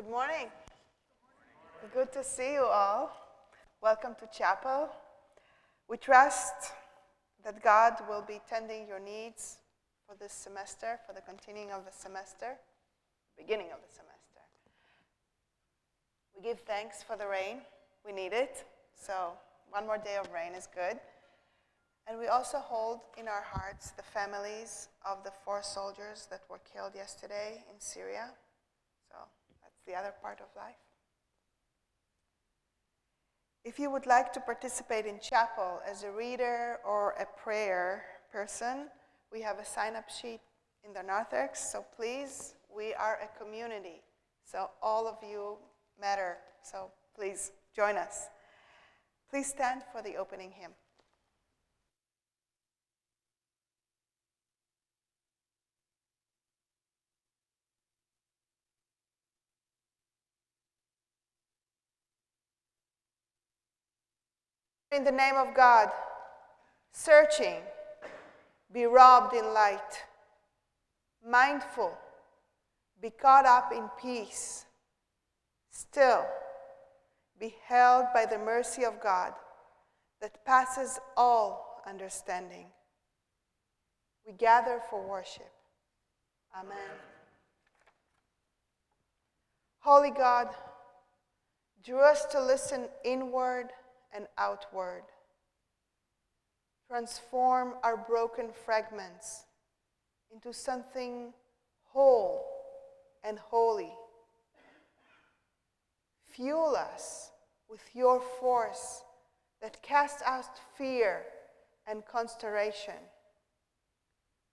Good morning. Good to see you all. Welcome to chapel. We trust that God will be tending your needs for this semester, for the continuing of the semester, beginning of the semester. We give thanks for the rain. We need it. So, one more day of rain is good. And we also hold in our hearts the families of the four soldiers that were killed yesterday in Syria. The other part of life. If you would like to participate in chapel as a reader or a prayer person, we have a sign up sheet in the narthex. So please, we are a community. So all of you matter. So please join us. Please stand for the opening hymn. In the name of God, searching, be robbed in light, mindful, be caught up in peace, still, be held by the mercy of God that passes all understanding. We gather for worship. Amen. Holy God, drew us to listen inward and outward. Transform our broken fragments into something whole and holy. Fuel us with your force that casts out fear and consternation.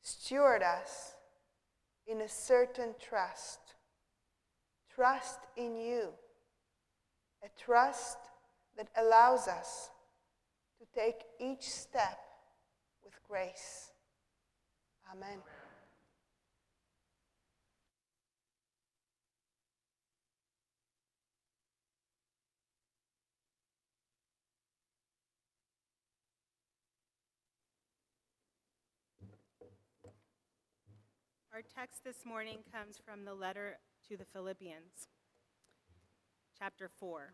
Steward us in a certain trust. Trust in you. A trust that allows us to take each step with grace. Amen. Our text this morning comes from the letter to the Philippians, chapter 4.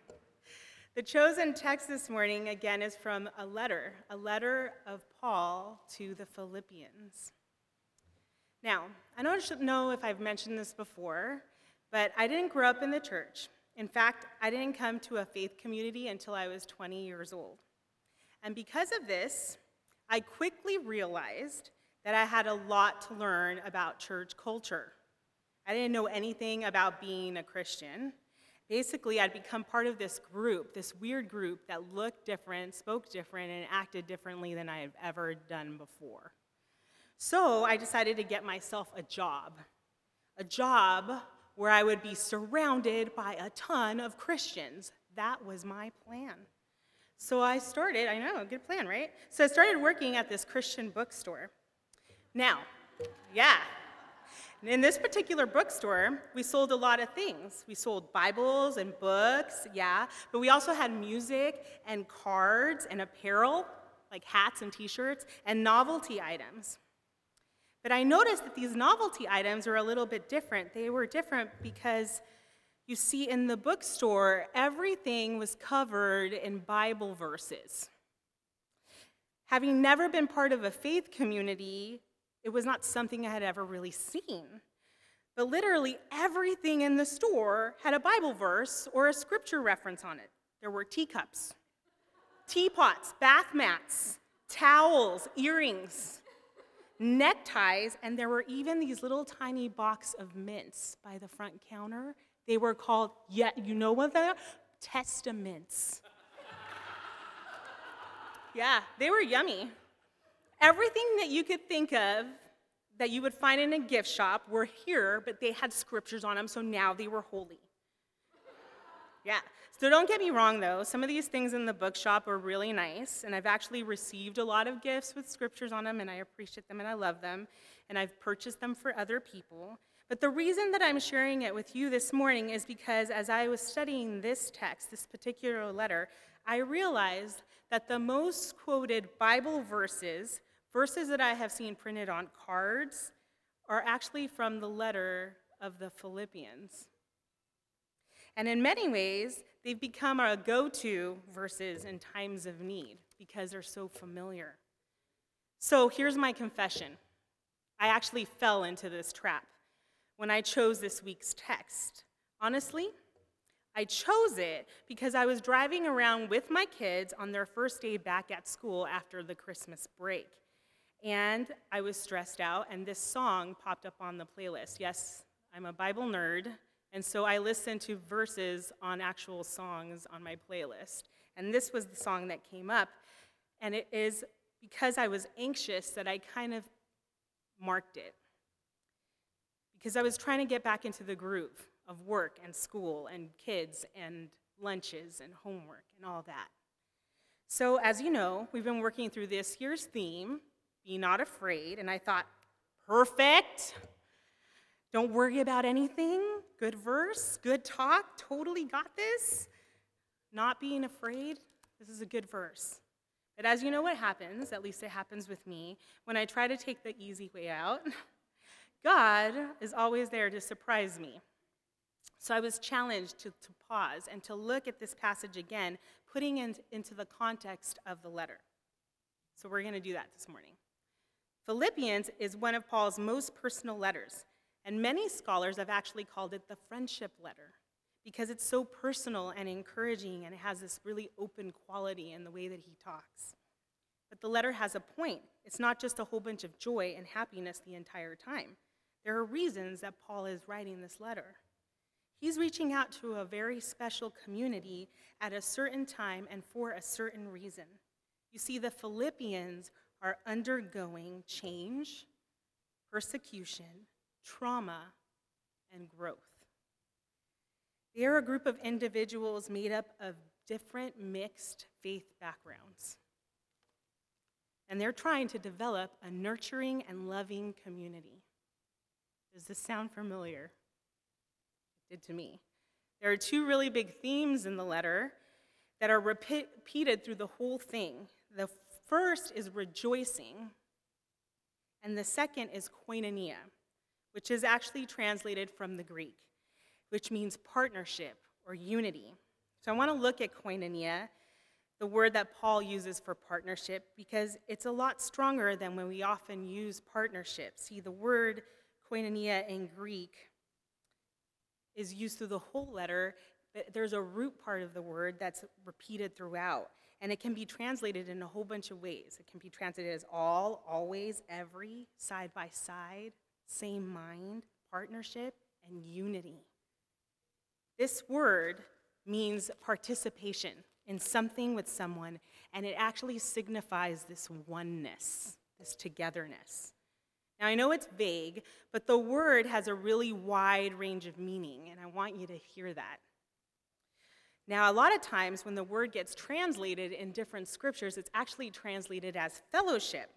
the chosen text this morning, again, is from a letter, a letter of Paul to the Philippians. Now, I don't know if I've mentioned this before, but I didn't grow up in the church. In fact, I didn't come to a faith community until I was 20 years old. And because of this, I quickly realized that I had a lot to learn about church culture. I didn't know anything about being a Christian. Basically, I'd become part of this group, this weird group that looked different, spoke different, and acted differently than I had ever done before. So I decided to get myself a job, a job where I would be surrounded by a ton of Christians. That was my plan. So I started, I know, good plan, right? So I started working at this Christian bookstore. Now, yeah, in this particular bookstore, we sold a lot of things. We sold Bibles and books, yeah, but we also had music and cards and apparel, like hats and t shirts, and novelty items. But I noticed that these novelty items were a little bit different. They were different because you see, in the bookstore, everything was covered in Bible verses. Having never been part of a faith community, it was not something I had ever really seen. But literally everything in the store had a Bible verse or a scripture reference on it. there were teacups, teapots, bath mats, towels, earrings, neckties, and there were even these little tiny box of mints by the front counter. They were called, yeah, you know what they are? Testamints. yeah, they were yummy. Everything that you could think of that you would find in a gift shop were here, but they had scriptures on them, so now they were holy. Yeah. So don't get me wrong, though. Some of these things in the bookshop are really nice, and I've actually received a lot of gifts with scriptures on them, and I appreciate them and I love them, and I've purchased them for other people. But the reason that I'm sharing it with you this morning is because as I was studying this text, this particular letter, I realized that the most quoted Bible verses Verses that I have seen printed on cards are actually from the letter of the Philippians. And in many ways, they've become our go to verses in times of need because they're so familiar. So here's my confession I actually fell into this trap when I chose this week's text. Honestly, I chose it because I was driving around with my kids on their first day back at school after the Christmas break. And I was stressed out, and this song popped up on the playlist. Yes, I'm a Bible nerd, and so I listened to verses on actual songs on my playlist. And this was the song that came up. And it is because I was anxious that I kind of marked it. Because I was trying to get back into the groove of work and school and kids and lunches and homework and all that. So, as you know, we've been working through this year's theme be not afraid. And I thought, perfect. Don't worry about anything. Good verse, good talk, totally got this. Not being afraid, this is a good verse. But as you know what happens, at least it happens with me, when I try to take the easy way out, God is always there to surprise me. So I was challenged to, to pause and to look at this passage again, putting it into the context of the letter. So we're going to do that this morning. Philippians is one of Paul's most personal letters, and many scholars have actually called it the friendship letter because it's so personal and encouraging and it has this really open quality in the way that he talks. But the letter has a point. It's not just a whole bunch of joy and happiness the entire time. There are reasons that Paul is writing this letter. He's reaching out to a very special community at a certain time and for a certain reason. You see, the Philippians are undergoing change, persecution, trauma, and growth. They are a group of individuals made up of different mixed faith backgrounds. And they're trying to develop a nurturing and loving community. Does this sound familiar? It did to me. There are two really big themes in the letter that are repeated through the whole thing. The first is rejoicing, and the second is koinonia, which is actually translated from the Greek, which means partnership or unity. So I want to look at koinonia, the word that Paul uses for partnership, because it's a lot stronger than when we often use partnership. See, the word koinonia in Greek is used through the whole letter, but there's a root part of the word that's repeated throughout. And it can be translated in a whole bunch of ways. It can be translated as all, always, every, side by side, same mind, partnership, and unity. This word means participation in something with someone, and it actually signifies this oneness, this togetherness. Now, I know it's vague, but the word has a really wide range of meaning, and I want you to hear that. Now, a lot of times when the word gets translated in different scriptures, it's actually translated as fellowship.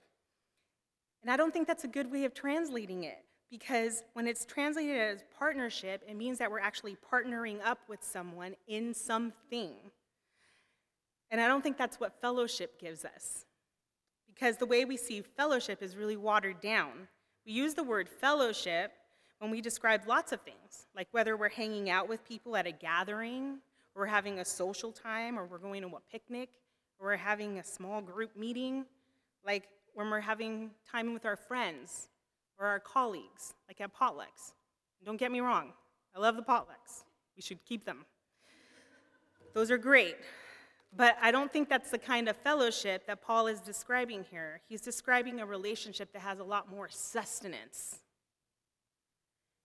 And I don't think that's a good way of translating it because when it's translated as partnership, it means that we're actually partnering up with someone in something. And I don't think that's what fellowship gives us because the way we see fellowship is really watered down. We use the word fellowship when we describe lots of things, like whether we're hanging out with people at a gathering we're having a social time, or we're going to a picnic, or we're having a small group meeting, like when we're having time with our friends or our colleagues, like at potlucks. Don't get me wrong, I love the potlucks. We should keep them. Those are great. But I don't think that's the kind of fellowship that Paul is describing here. He's describing a relationship that has a lot more sustenance.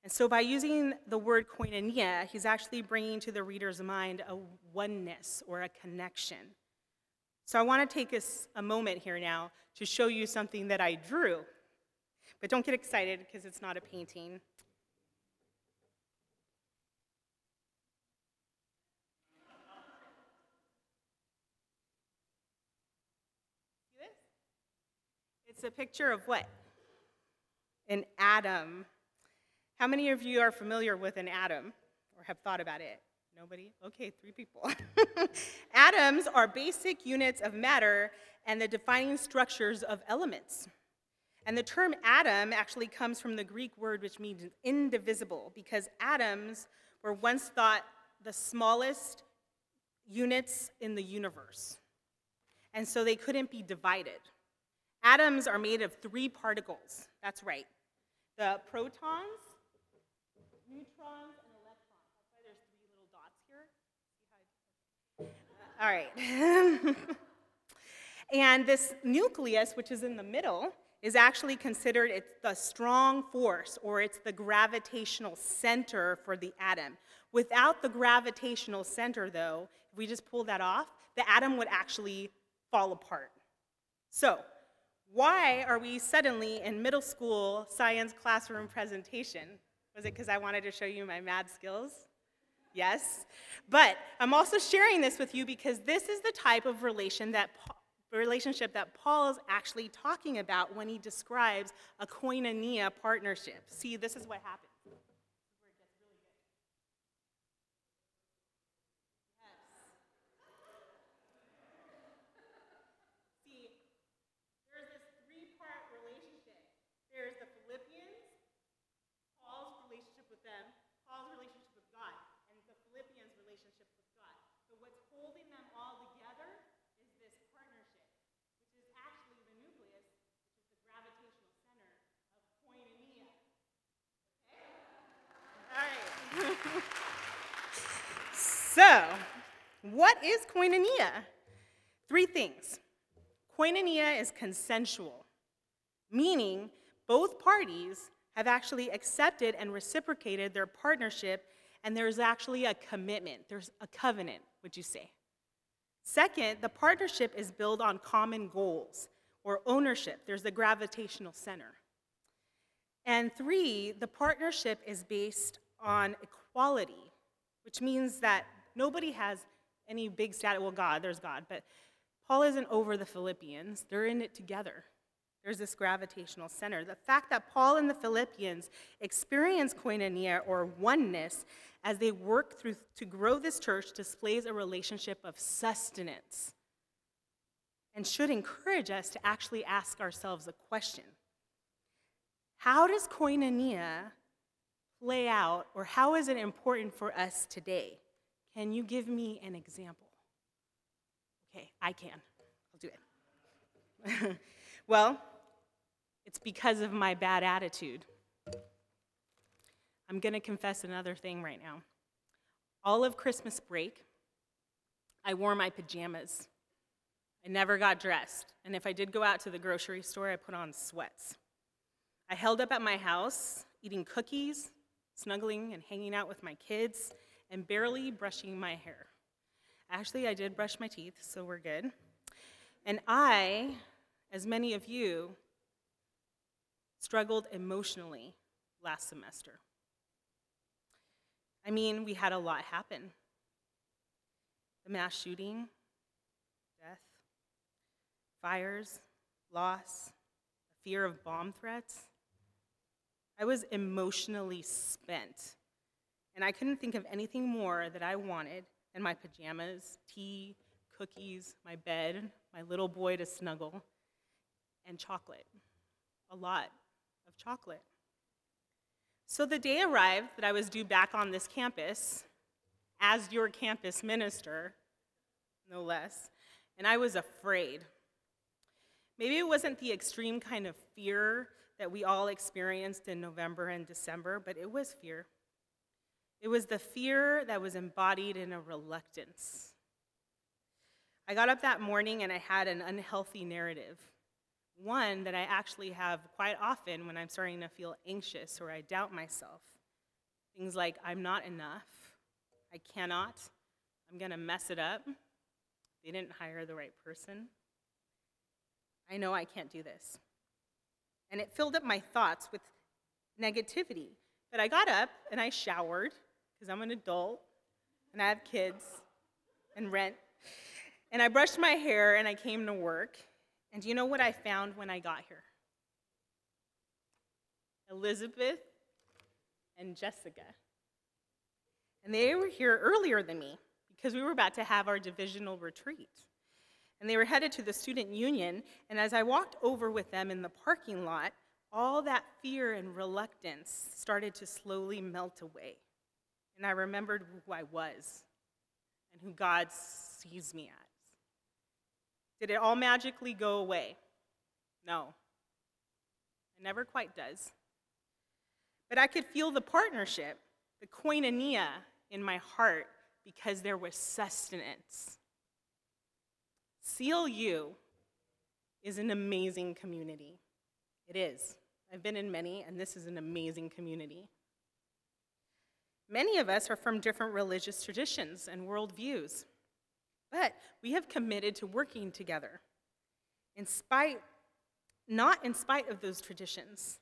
And so, by using the word koinonia, he's actually bringing to the reader's mind a oneness or a connection. So, I want to take a, a moment here now to show you something that I drew. But don't get excited because it's not a painting. It's a picture of what? An atom. How many of you are familiar with an atom or have thought about it? Nobody? Okay, three people. Atoms are basic units of matter and the defining structures of elements. And the term atom actually comes from the Greek word which means indivisible, because atoms were once thought the smallest units in the universe. And so they couldn't be divided. Atoms are made of three particles. That's right. The protons, neutrons, and electrons. That's why there's three little dots here. All right. and this nucleus, which is in the middle, is actually considered it's the strong force or it's the gravitational center for the atom. Without the gravitational center, though, if we just pull that off, the atom would actually fall apart. So, why are we suddenly in middle school science classroom presentation? Was it because I wanted to show you my mad skills? Yes. But I'm also sharing this with you because this is the type of relation that relationship that Paul is actually talking about when he describes a koinonia partnership. See, this is what happens. so, what is koinonia? Three things. Koinonia is consensual, meaning both parties have actually accepted and reciprocated their partnership, and there's actually a commitment. There's a covenant, would you say? Second, the partnership is built on common goals or ownership. There's the gravitational center. And three, the partnership is based on equality, which means that nobody has any big stat. Well, God, there's God, but Paul isn't over the Philippians, they're in it together. There's this gravitational center. The fact that Paul and the Philippians experience koinonia or oneness as they work through to grow this church displays a relationship of sustenance and should encourage us to actually ask ourselves a question How does koinonia play out, or how is it important for us today? Can you give me an example? Okay, I can. I'll do it. well, it's because of my bad attitude. I'm going to confess another thing right now. All of Christmas break, I wore my pajamas. I never got dressed. And if I did go out to the grocery store, I put on sweats. I held up at my house eating cookies snuggling and hanging out with my kids, and barely brushing my hair. Actually, I did brush my teeth, so we're good. And I, as many of you, struggled emotionally last semester. I mean, we had a lot happen the mass shooting, death, fires, loss, fear of bomb threats. I was emotionally spent. And I couldn't think of anything more that I wanted than my pajamas, tea, cookies, my bed, my little boy to snuggle, and chocolate. A lot of chocolate. So the day arrived that I was due back on this campus as your campus minister, no less, and I was afraid. Maybe it wasn't the extreme kind of fear that we all experienced in November and December, but it was fear. It was the fear that was embodied in a reluctance. I got up that morning and I had an unhealthy narrative. One that I actually have quite often when I'm starting to feel anxious or I doubt myself. Things like, I'm not enough, I cannot, I'm gonna mess it up, they didn't hire the right person. I know I can't do this. And it filled up my thoughts with negativity. But I got up and I showered, because I'm an adult and I have kids and rent. And I brushed my hair and I came to work. And do you know what I found when I got here? Elizabeth and Jessica. And they were here earlier than me because we were about to have our divisional retreat. And they were headed to the student union. And as I walked over with them in the parking lot, all that fear and reluctance started to slowly melt away. And I remembered who I was and who God sees me as. Did it all magically go away? No. It never quite does. But I could feel the partnership, the koinonia in my heart because there was sustenance. CLU is an amazing community. It is. I've been in many, and this is an amazing community. Many of us are from different religious traditions and worldviews, but we have committed to working together, in spite, not in spite of those traditions,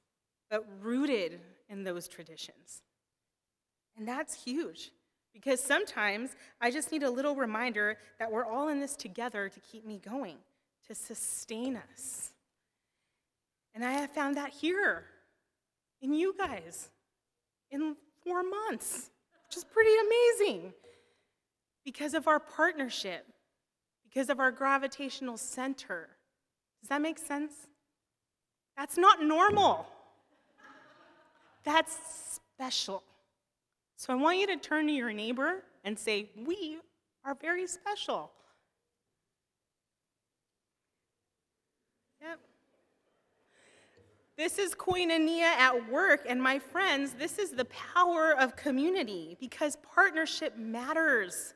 but rooted in those traditions. And that's huge because sometimes I just need a little reminder that we're all in this together to keep me going, to sustain us. And I have found that here in you guys in four months, which is pretty amazing because of our partnership, because of our gravitational center. Does that make sense? That's not normal. That's special. So I want you to turn to your neighbor and say, We are very special. This is koinonia at work, and my friends, this is the power of community because partnership matters.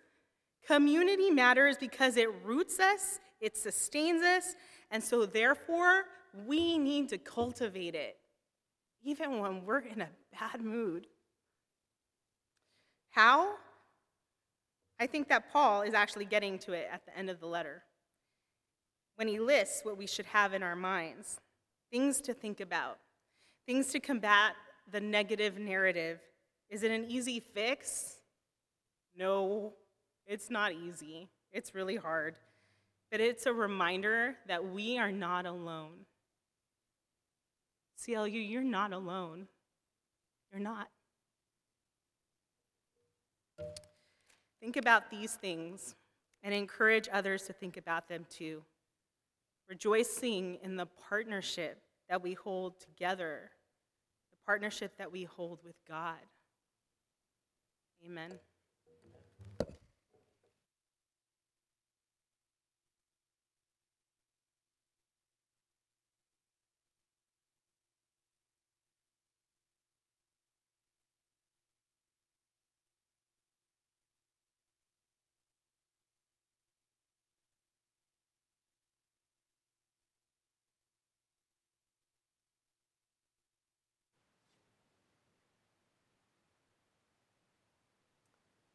Community matters because it roots us, it sustains us, and so therefore, we need to cultivate it, even when we're in a bad mood. How? I think that Paul is actually getting to it at the end of the letter when he lists what we should have in our minds things to think about, things to combat the negative narrative. Is it an easy fix? No, it's not easy. It's really hard. But it's a reminder that we are not alone. CLU, you're not alone. You're not. Think about these things and encourage others to think about them too. Rejoicing in the partnership that we hold together, the partnership that we hold with God. Amen.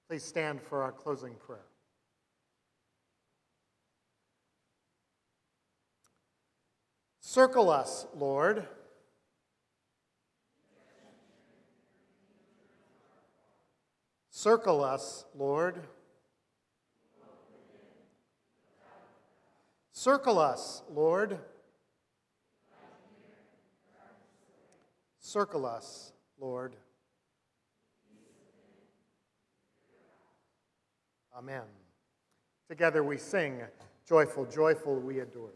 Please stand for our closing prayer. Circle us, Lord. Circle us, Lord. Circle us, Lord. Circle us, Lord. Amen. Together we sing, Joyful, joyful, we adore.